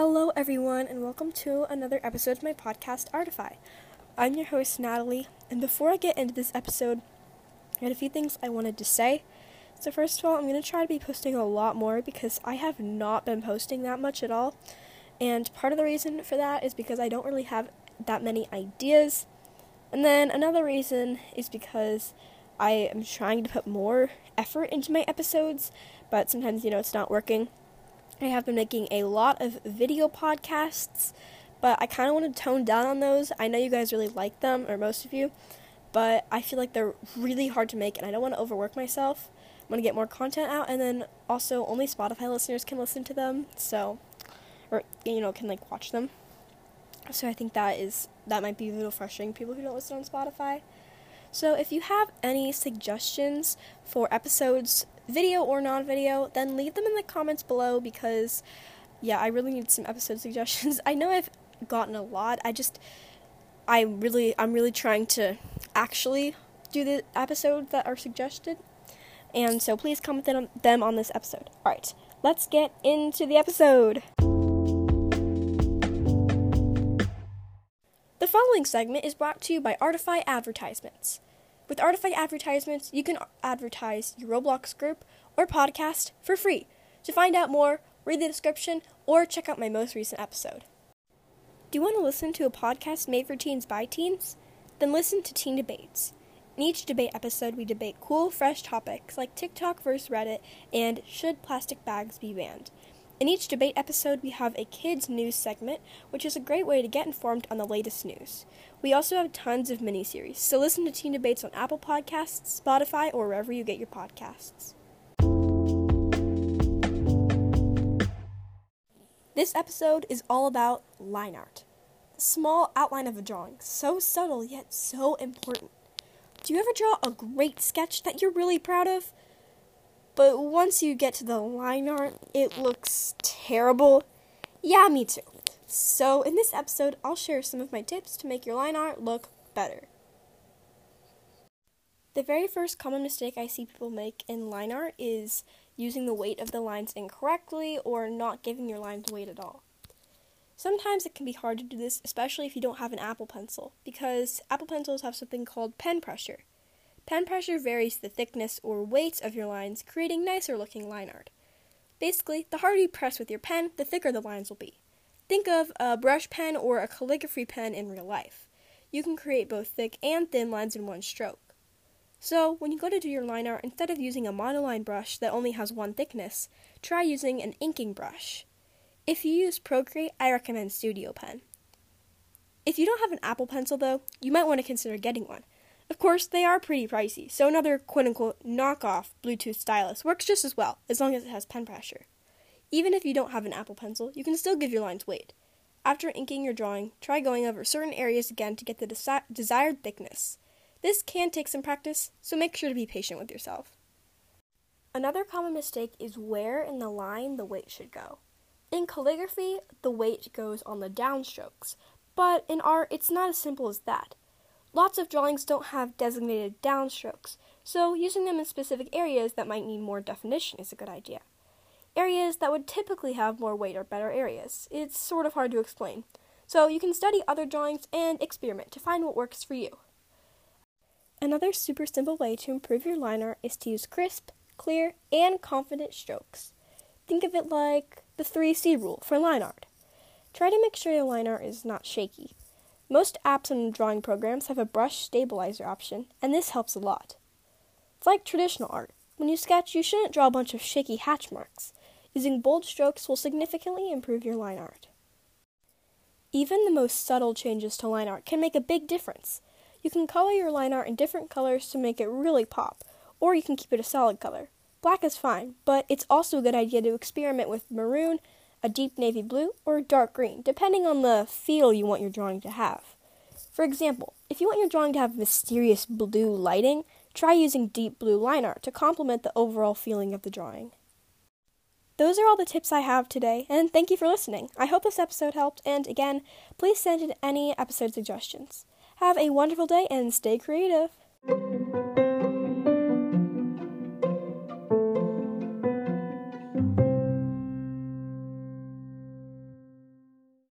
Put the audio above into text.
Hello, everyone, and welcome to another episode of my podcast, Artify. I'm your host, Natalie, and before I get into this episode, I had a few things I wanted to say. So, first of all, I'm going to try to be posting a lot more because I have not been posting that much at all. And part of the reason for that is because I don't really have that many ideas. And then another reason is because I am trying to put more effort into my episodes, but sometimes, you know, it's not working. I have been making a lot of video podcasts, but I kind of want to tone down on those. I know you guys really like them, or most of you, but I feel like they're really hard to make, and I don't want to overwork myself. I'm going to get more content out, and then also only Spotify listeners can listen to them, so, or, you know, can like watch them. So I think that is, that might be a little frustrating people who don't listen on Spotify. So if you have any suggestions for episodes video or non video, then leave them in the comments below because, yeah, I really need some episode suggestions. I know I've gotten a lot. I just, I really, I'm really trying to actually do the episodes that are suggested. And so please comment them on this episode. Alright, let's get into the episode. The following segment is brought to you by Artify Advertisements. With Artify advertisements, you can advertise your Roblox group or podcast for free. To find out more, read the description or check out my most recent episode. Do you want to listen to a podcast made for teens by teens? Then listen to Teen Debates. In each debate episode, we debate cool, fresh topics like TikTok versus Reddit and should plastic bags be banned. In each debate episode, we have a kids' news segment, which is a great way to get informed on the latest news. We also have tons of mini series, so listen to Teen Debates on Apple Podcasts, Spotify, or wherever you get your podcasts. This episode is all about line art. The small outline of a drawing, so subtle yet so important. Do you ever draw a great sketch that you're really proud of? But once you get to the line art, it looks terrible. Yeah, me too. So, in this episode, I'll share some of my tips to make your line art look better. The very first common mistake I see people make in line art is using the weight of the lines incorrectly or not giving your lines weight at all. Sometimes it can be hard to do this, especially if you don't have an Apple Pencil, because Apple Pencils have something called pen pressure. Pen pressure varies the thickness or weight of your lines, creating nicer looking line art. Basically, the harder you press with your pen, the thicker the lines will be. Think of a brush pen or a calligraphy pen in real life. You can create both thick and thin lines in one stroke. So, when you go to do your line art, instead of using a monoline brush that only has one thickness, try using an inking brush. If you use Procreate, I recommend Studio Pen. If you don't have an Apple Pencil, though, you might want to consider getting one. Of course, they are pretty pricey, so another quote unquote knockoff Bluetooth stylus works just as well, as long as it has pen pressure. Even if you don't have an Apple Pencil, you can still give your lines weight. After inking your drawing, try going over certain areas again to get the desi- desired thickness. This can take some practice, so make sure to be patient with yourself. Another common mistake is where in the line the weight should go. In calligraphy, the weight goes on the downstrokes, but in art, it's not as simple as that. Lots of drawings don't have designated downstrokes, so using them in specific areas that might need more definition is a good idea. Areas that would typically have more weight are better areas. It's sort of hard to explain. So you can study other drawings and experiment to find what works for you. Another super simple way to improve your line art is to use crisp, clear, and confident strokes. Think of it like the 3C rule for line art. Try to make sure your line art is not shaky. Most apps and drawing programs have a brush stabilizer option, and this helps a lot. It's like traditional art. When you sketch, you shouldn't draw a bunch of shaky hatch marks. Using bold strokes will significantly improve your line art. Even the most subtle changes to line art can make a big difference. You can color your line art in different colors to make it really pop, or you can keep it a solid color. Black is fine, but it's also a good idea to experiment with maroon, a deep navy blue, or a dark green, depending on the feel you want your drawing to have. For example, if you want your drawing to have mysterious blue lighting, try using deep blue line art to complement the overall feeling of the drawing. Those are all the tips I have today, and thank you for listening. I hope this episode helped, and again, please send in any episode suggestions. Have a wonderful day and stay creative.